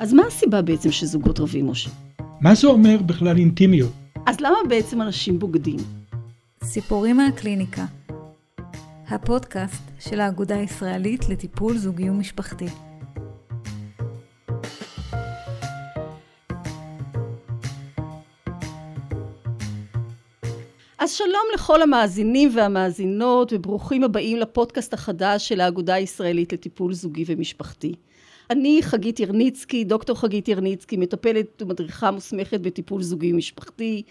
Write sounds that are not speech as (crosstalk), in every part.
אז מה הסיבה בעצם שזוגות רבים, משה? מה זה אומר בכלל אינטימיות? אז למה בעצם אנשים בוגדים? סיפורים מהקליניקה, הפודקאסט של האגודה הישראלית לטיפול זוגי ומשפחתי. אז שלום לכל המאזינים והמאזינות וברוכים הבאים לפודקאסט החדש של האגודה הישראלית לטיפול זוגי ומשפחתי. אני חגית ירניצקי, דוקטור חגית ירניצקי, מטפלת ומדריכה מוסמכת בטיפול זוגי ומשפחתי,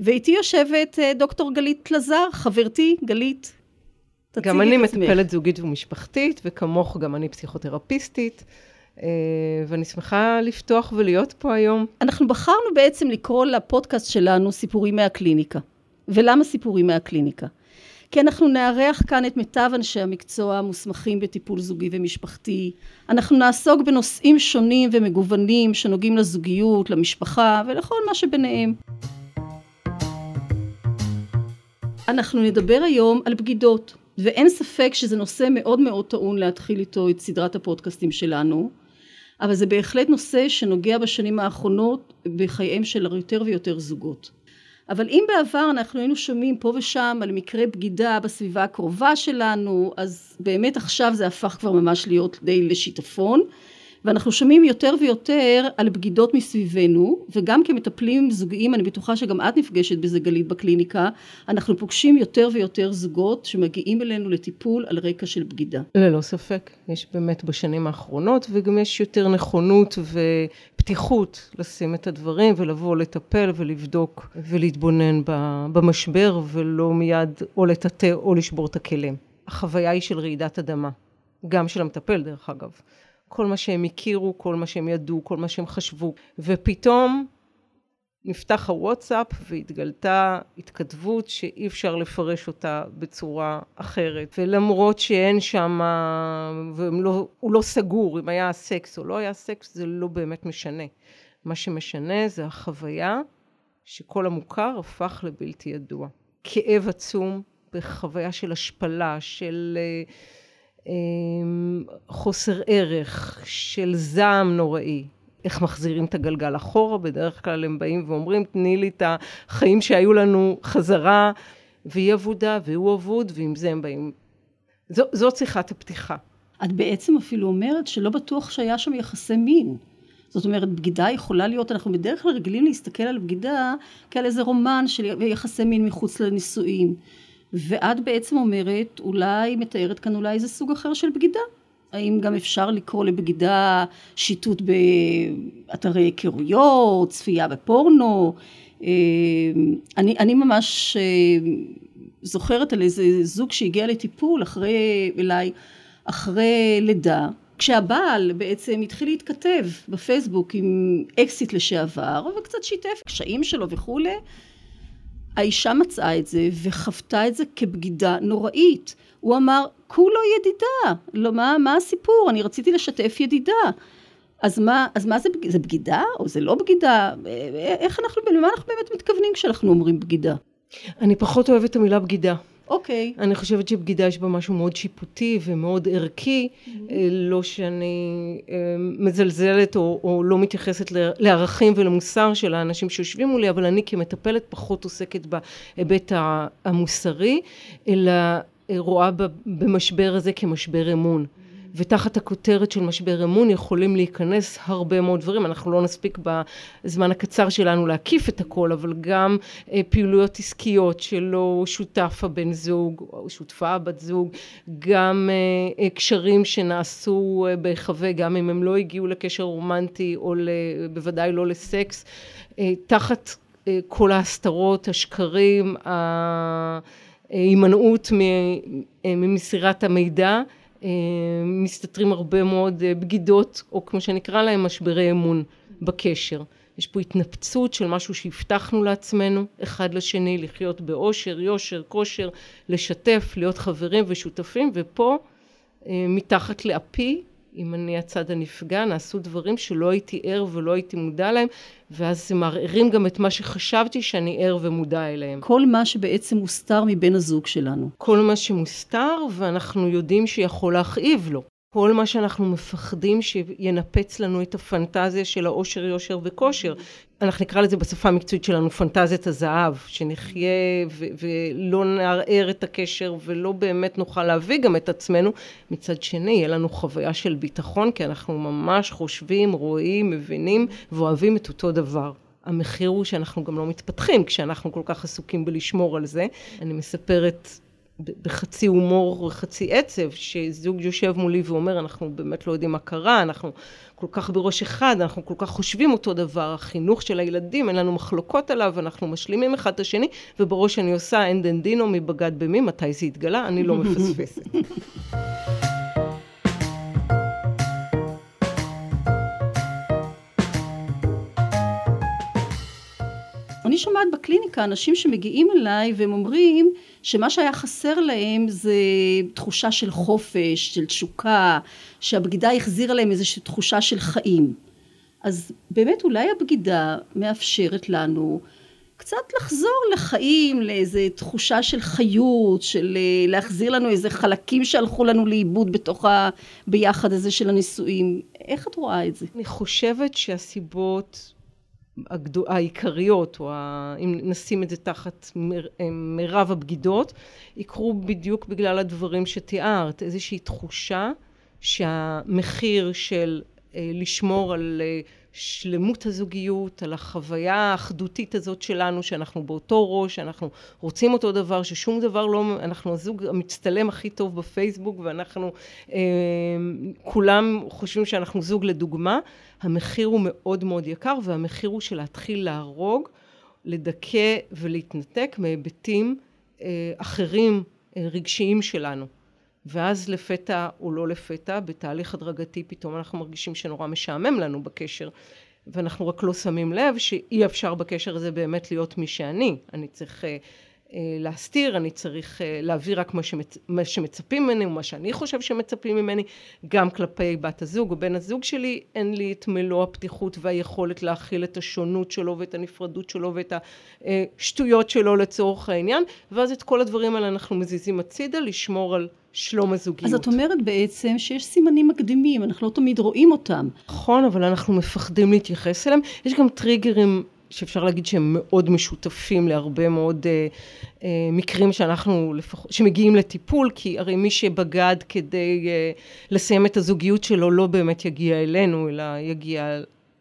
ואיתי יושבת אה, דוקטור גלית לזר, חברתי גלית. גם אני מטפלת זוגית ומשפחתית, וכמוך גם אני פסיכותרפיסטית. אה, ואני שמחה לפתוח ולהיות פה היום. אנחנו בחרנו בעצם לקרוא לפודקאסט שלנו סיפורים מהקליניקה. ולמה סיפורים מהקליניקה? כי אנחנו נארח כאן את מיטב אנשי המקצוע המוסמכים בטיפול זוגי ומשפחתי. אנחנו נעסוק בנושאים שונים ומגוונים שנוגעים לזוגיות, למשפחה ולכל מה שביניהם. אנחנו נדבר היום על בגידות, ואין ספק שזה נושא מאוד מאוד טעון להתחיל איתו את סדרת הפודקאסטים שלנו, אבל זה בהחלט נושא שנוגע בשנים האחרונות בחייהם של יותר ויותר זוגות. אבל אם בעבר אנחנו היינו שומעים פה ושם על מקרה בגידה בסביבה הקרובה שלנו, אז באמת עכשיו זה הפך כבר ממש להיות די לשיטפון. ואנחנו שומעים יותר ויותר על בגידות מסביבנו, וגם כמטפלים זוגיים, אני בטוחה שגם את נפגשת בזה גלית בקליניקה, אנחנו פוגשים יותר ויותר זוגות שמגיעים אלינו לטיפול על רקע של בגידה. ללא ספק, יש באמת בשנים האחרונות, וגם יש יותר נכונות ופתיחות לשים את הדברים ולבוא לטפל ולבדוק ולהתבונן במשבר, ולא מיד או לטאטא או לשבור את הכלים. החוויה היא של רעידת אדמה, גם של המטפל דרך אגב. כל מה שהם הכירו, כל מה שהם ידעו, כל מה שהם חשבו. ופתאום נפתח הוואטסאפ והתגלתה התכתבות שאי אפשר לפרש אותה בצורה אחרת. ולמרות שאין שם, לא, לא סגור אם היה סקס או לא היה סקס, זה לא באמת משנה. מה שמשנה זה החוויה שכל המוכר הפך לבלתי ידוע. כאב עצום בחוויה של השפלה, של... Uh, חוסר ערך, של זעם נוראי. איך מחזירים את הגלגל אחורה, בדרך כלל הם באים ואומרים, תני לי את החיים שהיו לנו חזרה, והיא אבודה והוא אבוד, ועם זה הם באים. זו, זו שיחת הפתיחה. את בעצם אפילו אומרת שלא בטוח שהיה שם יחסי מין. זאת אומרת, בגידה יכולה להיות, אנחנו בדרך כלל רגילים להסתכל על בגידה כעל איזה רומן של יחסי מין מחוץ לנישואים. ואת בעצם אומרת, אולי מתארת כאן אולי איזה סוג אחר של בגידה. האם גם אפשר לקרוא לבגידה שיטוט באתרי היכרויות, צפייה בפורנו? אה, אני, אני ממש אה, זוכרת על איזה זוג שהגיע לטיפול אחרי, אליי, אחרי לידה, כשהבעל בעצם התחיל להתכתב בפייסבוק עם אקסיט לשעבר, וקצת שיתף קשיים שלו וכולי, האישה מצאה את זה וחוותה את זה כבגידה נוראית. הוא אמר, כולו ידידה. לא, מה, מה הסיפור? אני רציתי לשתף ידידה. אז מה, אז מה זה, זה בגידה או זה לא בגידה? איך אנחנו, למה אנחנו באמת מתכוונים כשאנחנו אומרים בגידה? אני פחות אוהבת את המילה בגידה. אוקיי. Okay. אני חושבת שבגידה יש בה משהו מאוד שיפוטי ומאוד ערכי, mm-hmm. לא שאני אה, מזלזלת או, או לא מתייחסת לערכים ולמוסר של האנשים שיושבים מולי, אבל אני כמטפלת פחות עוסקת בהיבט המוסרי, אלא רואה במשבר הזה כמשבר אמון. ותחת הכותרת של משבר אמון יכולים להיכנס הרבה מאוד דברים. אנחנו לא נספיק בזמן הקצר שלנו להקיף את הכל, אבל גם אה, פעילויות עסקיות שלא שותף הבן זוג או שותפה הבת זוג, גם אה, אה, קשרים שנעשו בהיחווה, גם אם הם לא הגיעו לקשר רומנטי או בוודאי לא לסקס, תחת כל ההסתרות, השקרים, ההימנעות ממסירת המידע. אה, מסתתרים הרבה מאוד אה, בגידות, או כמו שנקרא להם, משברי אמון בקשר. יש פה התנפצות של משהו שהבטחנו לעצמנו, אחד לשני, לחיות באושר, יושר, כושר, לשתף, להיות חברים ושותפים, ופה, אה, מתחת לאפי, אם אני הצד הנפגע, נעשו דברים שלא הייתי ער ולא הייתי מודע להם, ואז הם מערערים גם את מה שחשבתי שאני ער ומודע אליהם. כל מה שבעצם מוסתר מבן הזוג שלנו. כל מה שמוסתר, ואנחנו יודעים שיכול להכאיב לו. כל מה שאנחנו מפחדים שינפץ לנו את הפנטזיה של האושר, יושר וכושר. אנחנו נקרא לזה בשפה המקצועית שלנו פנטזיית הזהב, שנחיה ו- ולא נערער את הקשר ולא באמת נוכל להביא גם את עצמנו. מצד שני, יהיה לנו חוויה של ביטחון, כי אנחנו ממש חושבים, רואים, מבינים ואוהבים את אותו דבר. המחיר הוא שאנחנו גם לא מתפתחים כשאנחנו כל כך עסוקים בלשמור על זה. אני מספרת בחצי הומור וחצי עצב, שזוג יושב מולי ואומר, אנחנו באמת לא יודעים מה קרה, אנחנו כל כך בראש אחד, אנחנו כל כך חושבים אותו דבר, החינוך של הילדים, אין לנו מחלוקות עליו, אנחנו משלימים אחד את השני, ובראש אני עושה אין דן דינו מבגד במי, מתי זה יתגלה, אני לא (laughs) מפספסת. אני שומעת בקליניקה אנשים שמגיעים אליי והם אומרים שמה שהיה חסר להם זה תחושה של חופש, של תשוקה, שהבגידה החזירה להם איזושהי תחושה של חיים. אז באמת אולי הבגידה מאפשרת לנו קצת לחזור לחיים, לאיזה תחושה של חיות, של אה, להחזיר לנו איזה חלקים שהלכו לנו לאיבוד בתוך הביחד הזה של הנישואים. איך את רואה את זה? אני חושבת שהסיבות הגדו, העיקריות, או ה, אם נשים את זה תחת מר, מירב הבגידות, יקרו בדיוק בגלל הדברים שתיארת, איזושהי תחושה שהמחיר של אה, לשמור על אה, שלמות הזוגיות, על החוויה האחדותית הזאת שלנו, שאנחנו באותו ראש, שאנחנו רוצים אותו דבר, ששום דבר לא, אנחנו הזוג המצטלם הכי טוב בפייסבוק, ואנחנו אה, כולם חושבים שאנחנו זוג לדוגמה, המחיר הוא מאוד מאוד יקר, והמחיר הוא של להתחיל להרוג, לדכא ולהתנתק מהיבטים אה, אחרים אה, רגשיים שלנו. ואז לפתע או לא לפתע, בתהליך הדרגתי פתאום אנחנו מרגישים שנורא משעמם לנו בקשר, ואנחנו רק לא שמים לב שאי אפשר בקשר הזה באמת להיות מי שאני. אני צריך אה, אה, להסתיר, אני צריך אה, להביא רק מה, שמצ... מה שמצפים ממני ומה שאני חושב שמצפים ממני, גם כלפי בת הזוג או בן הזוג שלי, אין לי את מלוא הפתיחות והיכולת להכיל את השונות שלו ואת הנפרדות שלו ואת השטויות שלו לצורך העניין, ואז את כל הדברים האלה אנחנו מזיזים הצידה, לשמור על שלום הזוגיות. אז את אומרת בעצם שיש סימנים מקדימים, אנחנו לא תמיד רואים אותם. נכון, אבל אנחנו מפחדים להתייחס אליהם. יש גם טריגרים שאפשר להגיד שהם מאוד משותפים להרבה מאוד אה, אה, מקרים שאנחנו, לפח, שמגיעים לטיפול, כי הרי מי שבגד כדי אה, לסיים את הזוגיות שלו לא באמת יגיע אלינו, אלא יגיע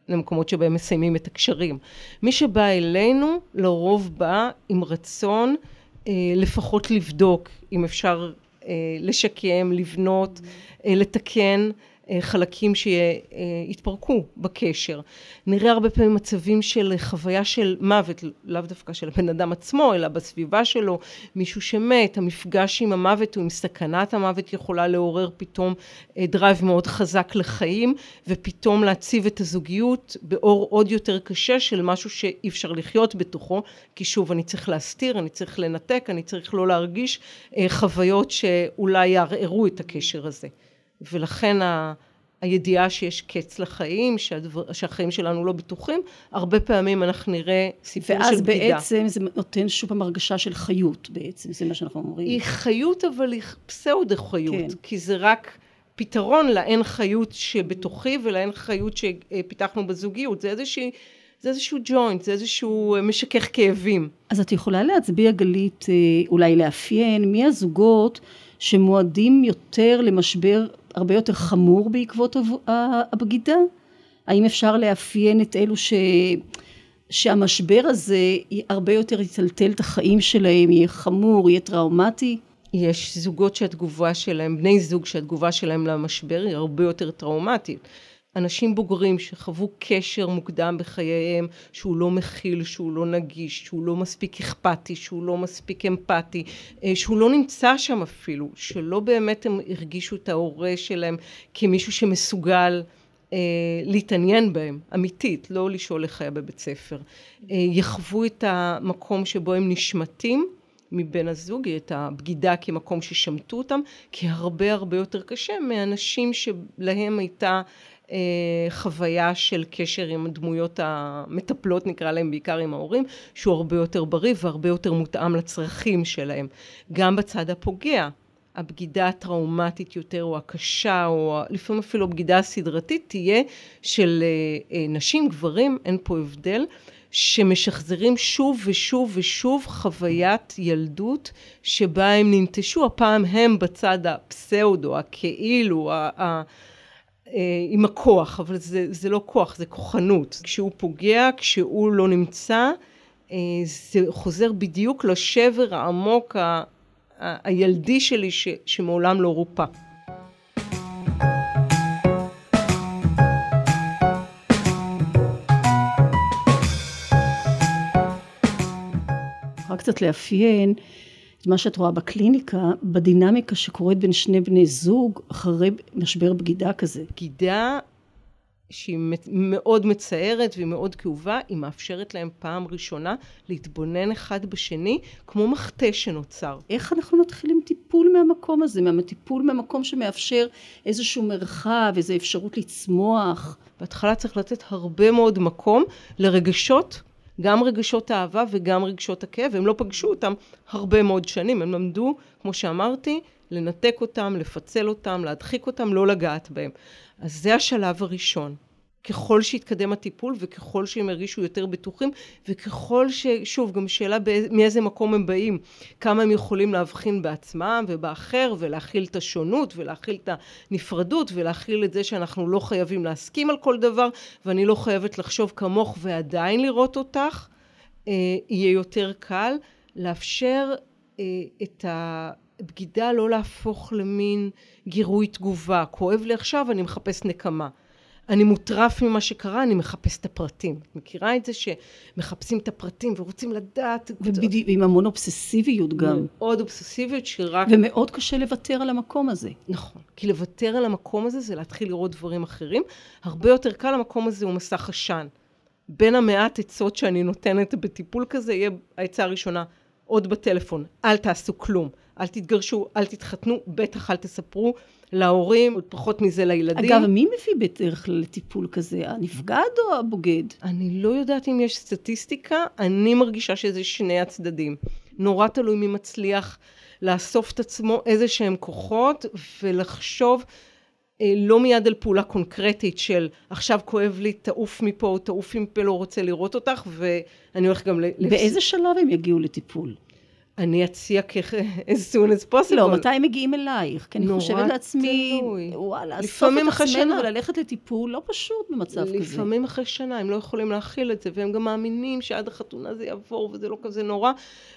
למקומות שבהם מסיימים את הקשרים. מי שבא אלינו לרוב בא עם רצון אה, לפחות לבדוק אם אפשר לשקם, לבנות, אה, לתקן. אה, חלקים שיתפרקו בקשר. נראה הרבה פעמים מצבים של חוויה של מוות, לאו דווקא של הבן אדם עצמו, אלא בסביבה שלו, מישהו שמת, המפגש עם המוות או עם סכנת המוות יכולה לעורר פתאום drive מאוד חזק לחיים, ופתאום להציב את הזוגיות באור עוד יותר קשה של משהו שאי אפשר לחיות בתוכו, כי שוב, אני צריך להסתיר, אני צריך לנתק, אני צריך לא להרגיש חוויות שאולי יערערו את הקשר הזה. ולכן ה... הידיעה שיש קץ לחיים, שהדבר, שהחיים שלנו לא בטוחים, הרבה פעמים אנחנו נראה סיפור של בגידה. ואז בעצם זה נותן שוב פעם הרגשה של חיות בעצם, זה מה שאנחנו אומרים. היא חיות אבל היא פסאודו חיות, כן. כי זה רק פתרון לאין חיות שבתוכי ולאין חיות שפיתחנו בזוגיות, זה איזושהי... זה איזשהו ג'וינט, זה איזשהו משכך כאבים. אז את יכולה להצביע, גלית, אה, אולי לאפיין, מי הזוגות שמועדים יותר למשבר הרבה יותר חמור בעקבות הבגידה? האם אפשר לאפיין את אלו ש... שהמשבר הזה הרבה יותר יטלטל את החיים שלהם, יהיה חמור, יהיה טראומטי? יש זוגות שהתגובה שלהם, בני זוג שהתגובה שלהם למשבר היא הרבה יותר טראומטית. אנשים בוגרים שחוו קשר מוקדם בחייהם שהוא לא מכיל, שהוא לא נגיש, שהוא לא מספיק אכפתי, שהוא לא מספיק אמפתי, אה, שהוא לא נמצא שם אפילו, שלא באמת הם הרגישו את ההורה שלהם כמישהו שמסוגל אה, להתעניין בהם, אמיתית, לא לשאול איך היה בבית ספר. אה, יחוו את המקום שבו הם נשמטים מבן הזוג, את הבגידה כמקום ששמטו אותם, כי הרבה הרבה יותר קשה מאנשים שלהם הייתה חוויה של קשר עם הדמויות המטפלות, נקרא להם בעיקר עם ההורים, שהוא הרבה יותר בריא והרבה יותר מותאם לצרכים שלהם. גם בצד הפוגע, הבגידה הטראומטית יותר או הקשה או לפעמים אפילו הבגידה הסדרתית תהיה של אה, אה, נשים, גברים, אין פה הבדל, שמשחזרים שוב ושוב ושוב חוויית ילדות שבה הם ננטשו, הפעם הם בצד הפסאודו, הכאילו, אה, עם הכוח, אבל זה, זה לא כוח, זה כוחנות. כשהוא פוגע, כשהוא לא נמצא, זה חוזר בדיוק לשבר העמוק הילדי שלי ש, שמעולם לא רופא. רק קצת לאפיין את מה שאת רואה בקליניקה, בדינמיקה שקורית בין שני בני זוג אחרי משבר בגידה כזה. בגידה שהיא מאוד מצערת והיא מאוד כאובה, היא מאפשרת להם פעם ראשונה להתבונן אחד בשני כמו מחטא שנוצר. איך אנחנו מתחילים טיפול מהמקום הזה, מהטיפול מהמקום שמאפשר איזשהו מרחב, איזו אפשרות לצמוח? בהתחלה צריך לתת הרבה מאוד מקום לרגשות, גם רגשות האהבה וגם רגשות הכאב, הם לא פגשו אותם הרבה מאוד שנים, הם למדו, כמו שאמרתי, לנתק אותם, לפצל אותם, להדחיק אותם, לא לגעת בהם. אז זה השלב הראשון. ככל שיתקדם הטיפול וככל שהם ירגישו יותר בטוחים וככל ש... שוב, גם שאלה. מאיזה מקום הם באים, כמה הם יכולים להבחין בעצמם ובאחר ולהכיל את השונות ולהכיל את הנפרדות ולהכיל את זה שאנחנו לא חייבים להסכים על כל דבר ואני לא חייבת לחשוב כמוך ועדיין לראות אותך, אה, יהיה יותר קל לאפשר אה, את ה... בגידה לא להפוך למין גירוי תגובה. כואב לי עכשיו, אני מחפש נקמה. אני מוטרף ממה שקרה, אני מחפש את הפרטים. מכירה את זה שמחפשים את הפרטים ורוצים לדעת... ובדיוק, עם המון אובססיביות גם. מאוד אובססיביות שרק... ומאוד קשה לוותר על המקום הזה. נכון. כי לוותר על המקום הזה זה להתחיל לראות דברים אחרים. הרבה יותר קל המקום הזה הוא מסך עשן. בין המעט עצות שאני נותנת בטיפול כזה, יהיה העצה הראשונה, עוד בטלפון, אל תעשו כלום. אל תתגרשו, אל תתחתנו, בטח אל תספרו להורים, עוד פחות מזה לילדים. אגב, מי מביא בדרך כלל לטיפול כזה, הנפגד או הבוגד? אני לא יודעת אם יש סטטיסטיקה, אני מרגישה שזה שני הצדדים. נורא תלוי מי מצליח לאסוף את עצמו איזה שהם כוחות ולחשוב אה, לא מיד על פעולה קונקרטית של עכשיו כואב לי, תעוף מפה, תעוף מפה, לא רוצה לראות אותך, ואני הולך גם ל... באיזה שלב הם יגיעו לטיפול? אני אציע as soon as possible. לא, מתי הם מגיעים אלייך? כי אני חושבת לעצמי, וואלה, אסוף את עצמנו וללכת לטיפול לא פשוט במצב לפעמים כזה. לפעמים אחרי שנה, הם לא יכולים להכיל את זה, והם גם מאמינים שעד החתונה זה יעבור וזה לא כזה נורא,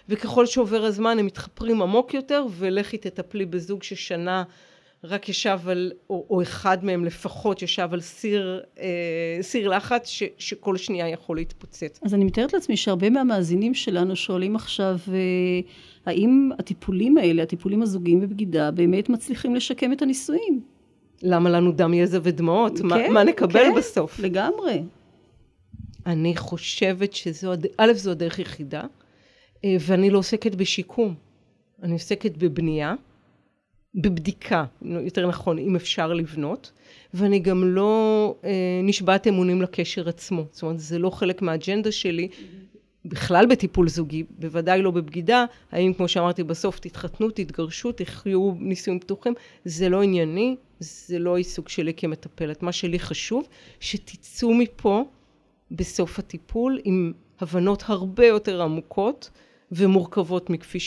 וככל שעובר הזמן הם מתחפרים עמוק יותר, ולכי תטפלי בזוג ששנה רק ישב על, או, או אחד מהם לפחות ישב על סיר, אה, סיר לחץ ש, שכל שנייה יכול להתפוצץ. אז אני מתארת לעצמי שהרבה מהמאזינים שלנו שואלים עכשיו, אה, האם הטיפולים האלה, הטיפולים הזוגיים בבגידה, באמת מצליחים לשקם את הנישואים? למה לנו דם, יזע ודמעות? כן, מה, מה נקבל כן, בסוף? לגמרי. אני חושבת שזו, א', זו הדרך היחידה, אה, ואני לא עוסקת בשיקום. אני עוסקת בבנייה. בבדיקה, יותר נכון, אם אפשר לבנות, ואני גם לא אה, נשבעת אמונים לקשר עצמו. זאת אומרת, זה לא חלק מהאג'נדה שלי. בכלל בטיפול זוגי, בוודאי לא בבגידה, האם כמו שאמרתי בסוף תתחתנו, תתגרשו, תחיו נישואים פתוחים, זה לא ענייני, זה לא עיסוק שלי כמטפלת. מה שלי חשוב, שתצאו מפה בסוף הטיפול עם הבנות הרבה יותר עמוקות ומורכבות מכפי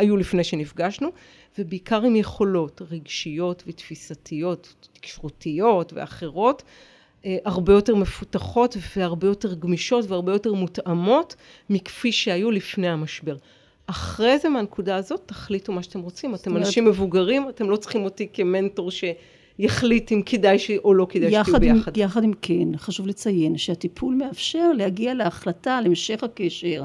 שהיו לפני שנפגשנו, ובעיקר עם יכולות רגשיות ותפיסתיות, תקשורתיות ואחרות, אה, הרבה יותר מפותחות והרבה יותר גמישות והרבה יותר מותאמות מכפי שהיו לפני המשבר. אחרי זה מהנקודה הזאת תחליטו מה שאתם רוצים. אתם אנשים מבוגרים, אתם לא צריכים אותי כמנטור שיחליט אם כדאי ש... או לא כדאי שתהיו ביחד. יחד עם כן, חשוב לציין שהטיפול מאפשר להגיע להחלטה על המשך הקשר.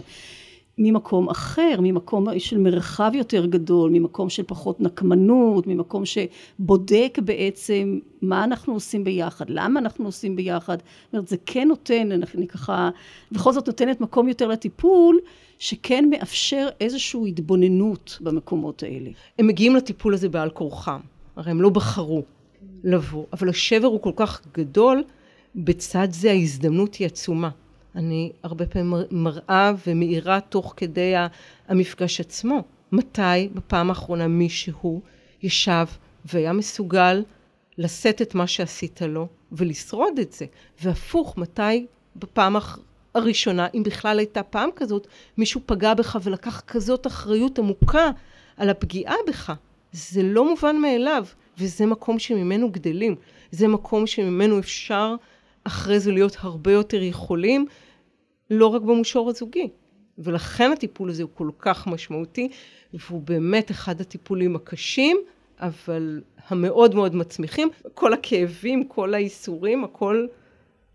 ממקום אחר, ממקום של מרחב יותר גדול, ממקום של פחות נקמנות, ממקום שבודק בעצם מה אנחנו עושים ביחד, למה אנחנו עושים ביחד. זאת אומרת, זה כן נותן, אני ככה, בכל זאת נותנת מקום יותר לטיפול, שכן מאפשר איזושהי התבוננות במקומות האלה. הם מגיעים לטיפול הזה בעל כורחם, הרי הם לא בחרו לבוא, אבל השבר הוא כל כך גדול, בצד זה ההזדמנות היא עצומה. אני הרבה פעמים מראה ומאירה תוך כדי המפגש עצמו. מתי בפעם האחרונה מישהו ישב והיה מסוגל לשאת את מה שעשית לו ולשרוד את זה. והפוך, מתי בפעם הראשונה, אם בכלל הייתה פעם כזאת, מישהו פגע בך ולקח כזאת אחריות עמוקה על הפגיעה בך. זה לא מובן מאליו, וזה מקום שממנו גדלים. זה מקום שממנו אפשר אחרי זה להיות הרבה יותר יכולים, לא רק במישור הזוגי. ולכן הטיפול הזה הוא כל כך משמעותי, והוא באמת אחד הטיפולים הקשים, אבל המאוד מאוד מצמיחים. כל הכאבים, כל האיסורים, הכל...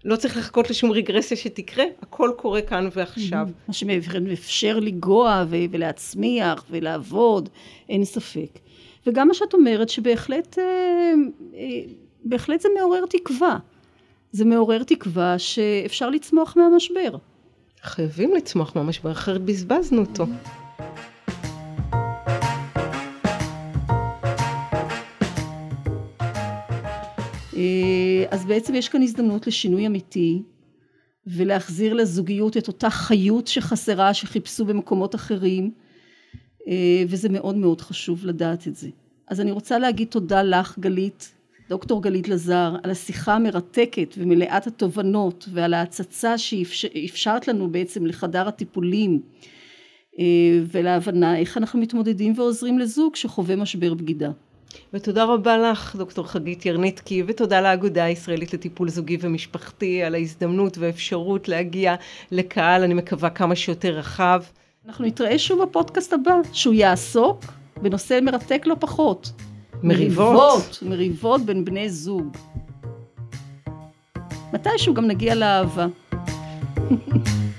לא צריך לחכות לשום רגרסיה שתקרה, הכל קורה כאן ועכשיו. מה שמאפשר לגוע ולהצמיח ולעבוד, אין ספק. וגם מה שאת אומרת שבהחלט אה, אה, בהחלט זה מעורר תקווה. זה מעורר תקווה שאפשר לצמוח מהמשבר. חייבים לצמוח מהמשבר, אחרת בזבזנו אותו. אה, אז בעצם יש כאן הזדמנות לשינוי אמיתי ולהחזיר לזוגיות את אותה חיות שחסרה שחיפשו במקומות אחרים אה, וזה מאוד מאוד חשוב לדעת את זה. אז אני רוצה להגיד תודה לך גלית, דוקטור גלית לזר, על השיחה המרתקת ומלאת התובנות ועל ההצצה שאפשרת לנו בעצם לחדר הטיפולים אה, ולהבנה איך אנחנו מתמודדים ועוזרים לזוג שחווה משבר בגידה. ותודה רבה לך, דוקטור חגית ירניטקי, ותודה לאגודה הישראלית לטיפול זוגי ומשפחתי על ההזדמנות והאפשרות להגיע לקהל, אני מקווה כמה שיותר רחב. אנחנו נתראה שוב בפודקאסט הבא, שהוא יעסוק בנושא מרתק לא פחות. מריבות. מריבות, מריבות בין בני זוג. מתישהו גם נגיע לאהבה. (laughs)